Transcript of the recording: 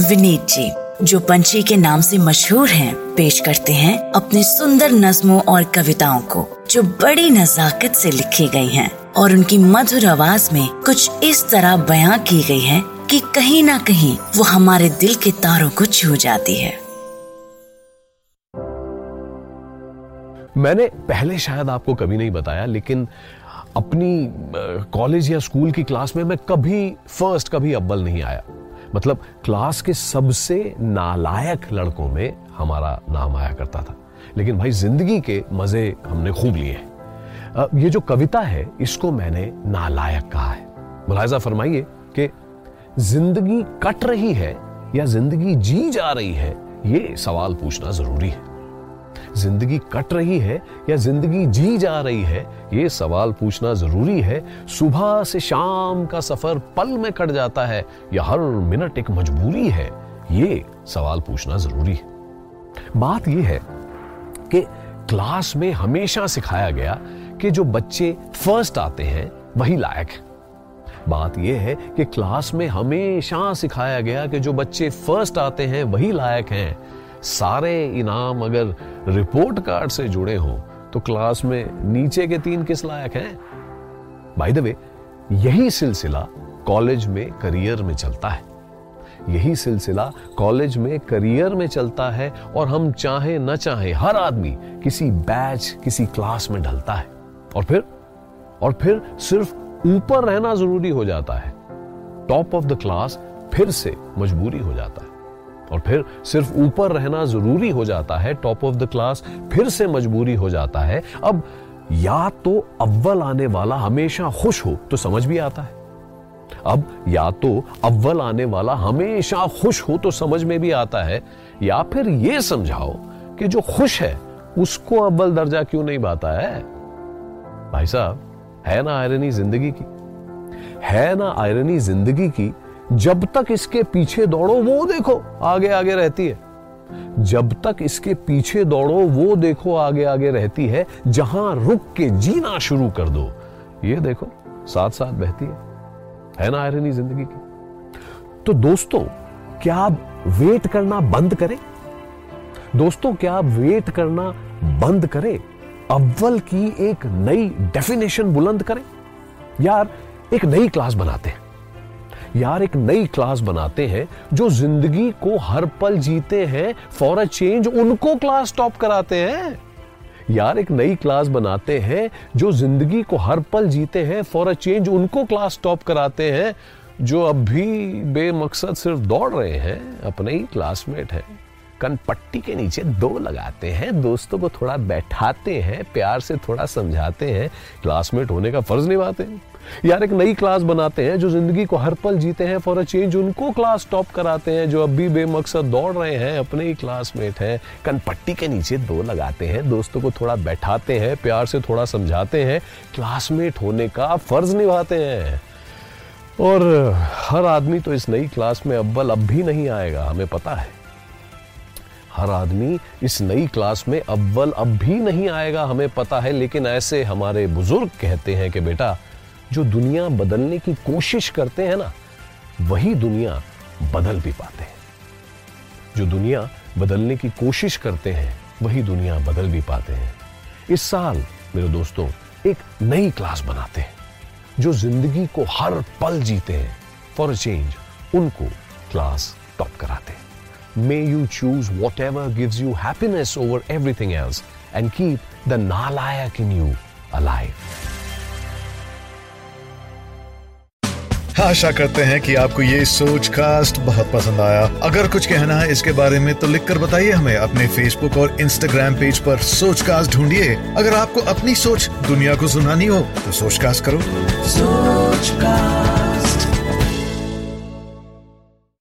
विनीत जी जो पंछी के नाम से मशहूर हैं, पेश करते हैं अपने सुंदर नज्मों और कविताओं को जो बड़ी नजाकत से लिखी गई हैं और उनकी मधुर आवाज़ में कुछ इस तरह बयां की गई है कि कहीं ना कहीं वो हमारे दिल के तारों को छू जाती है। मैंने पहले शायद आपको कभी नहीं बताया लेकिन अपनी कॉलेज या स्कूल की क्लास में मैं कभी फ़र्स्ट कभी अव्वल नहीं आया। मतलब क्लास के सबसे नालायक लड़कों में हमारा नाम आया करता था। लेकिन भाई, ज़िंदगी के मज़े हमने खूब लिए हैं। ये जो कविता है, इसको मैंने नालायक कहा है। मुलायजा फरमाइए कि ज़िंदगी कट रही है या ज़िंदगी जी जा रही है, ये सवाल पूछना ज़रूरी है। ज़िंदगी कट रही है या ज़िंदगी जी जा रही है, ये सवाल पूछना ज़रूरी है। सुबह से शाम का सफ़र पल में कट जाता है या हर मिनट एक मजबूरी है, ये सवाल पूछना ज़रूरी है। बात यह है कि क्लास में हमेशा सिखाया गया कि जो बच्चे फ़र्स्ट आते हैं, वही लायक है। बात यह है कि क्लास में हमेशा सिखाया गया कि जो बच्चे फ़र्स्ट आते हैं, वही लायक हैं। सारे इनाम अगर रिपोर्ट कार्ड से जुड़े हों तो क्लास में नीचे के तीन किस लायक हैं? बाय द वे यही सिलसिला कॉलेज में करियर में चलता है। यही सिलसिला कॉलेज में करियर में चलता है और हम चाहे न चाहे, हर आदमी किसी बैच, किसी क्लास में ढलता है। और फिर और फिर सिर्फ़ ऊपर रहना ज़रूरी हो जाता है। टॉप ऑफ़ द क्लास फिर से मजबूरी हो जाता है। और फिर सिर्फ़ ऊपर रहना ज़रूरी हो जाता है टॉप ऑफ़ द क्लास फिर से मजबूरी हो जाता है। अब या तो अव्वल आने वाला हमेशा खुश हो तो समझ भी आता है। अब या तो अव्वल आने वाला हमेशा खुश हो तो समझ में भी आता है। या फिर यह समझाओ कि जो खुश है, उसको अव्वल दर्जा क्यों नहीं पाता है? भाई साहब, है ना आयरनी ज़िंदगी की? है ना आयरनी ज़िंदगी की जब तक इसके पीछे दौड़ो, वो देखो, आगे आगे रहती है। जब तक इसके पीछे दौड़ो, वो देखो, आगे आगे रहती है, जहाँ रुक के जीना शुरू कर दो। ये देखो, साथ साथ बहती है। है ना आयरनी ज़िंदगी की? तो दोस्तों, क्या आप वेट करना बंद करें? दोस्तों, क्या आप वेट करना बंद करें? अव्वल की एक नई डेफिनेशन बुलंद करें? यार, एक नई क्लास बनाते हैं। यार एक नई क्लास बनाते हैं जो ज़िंदगी को हर पल जीते हैं फॉर अ चेंज उनको क्लास टॉप कराते हैं। यार एक नई क्लास बनाते हैं जो ज़िंदगी को हर पल जीते हैं फॉर अ चेंज उनको क्लास टॉप कराते हैं, जो अब भी बेमकसद सिर्फ़ दौड़ रहे हैं, अपने ही क्लासमेट हैं। कन पट्टी के नीचे दो लगाते हैं, दोस्तों को थोड़ा बैठाते हैं, प्यार से थोड़ा समझाते हैं, क्लासमेट होने का फ़र्ज़ निभाते हैं। यार एक नई क्लास बनाते हैं जो ज़िंदगी को हर पल जीते हैं, फॉर अ चेंज उनको क्लास टॉप कराते हैं, जो अब भी बेमकसद दौड़ रहे हैं, अपने ही क्लासमेट हैं। कनपट्टी के नीचे दो लगाते हैं, दोस्तों को थोड़ा बैठाते हैं, प्यार से थोड़ा समझाते हैं, क्लासमेट होने का फ़र्ज़ निभाते हैं। और हर आदमी तो इस नई क्लास में अव्वल अब भी नहीं आएगा, हमें पता है। हर आदमी इस नई क्लास में अव्वल अब भी नहीं आएगा, हमें पता है। लेकिन ऐसे हमारे बुज़ुर्ग कहते हैं कि बेटा, जो दुनिया बदलने की कोशिश करते हैं ना, वही दुनिया बदल भी पाते हैं। जो दुनिया बदलने की कोशिश करते हैं, वही दुनिया बदल भी पाते हैं। इस साल, मेरे दोस्तों, एक नई क्लास बनाते हैं, जो ज़िंदगी को हर पल जीते हैं। फॉर चेंज, उनको क्लास टॉप कराते हैं। May you choose whatever gives you happiness over everything else and keep the नालायक इन यू अलाइव आशा करते हैं कि आपको ये सोच कास्ट बहुत पसंद आया। अगर कुछ कहना है इसके बारे में तो लिखकर बताइए हमें अपने फेसबुक और इंस्टाग्राम पेज पर सोच कास्ट ढूंढिए। अगर आपको अपनी सोच दुनिया को सुनानी हो तो सोच कास्ट करो। सोच कास्ट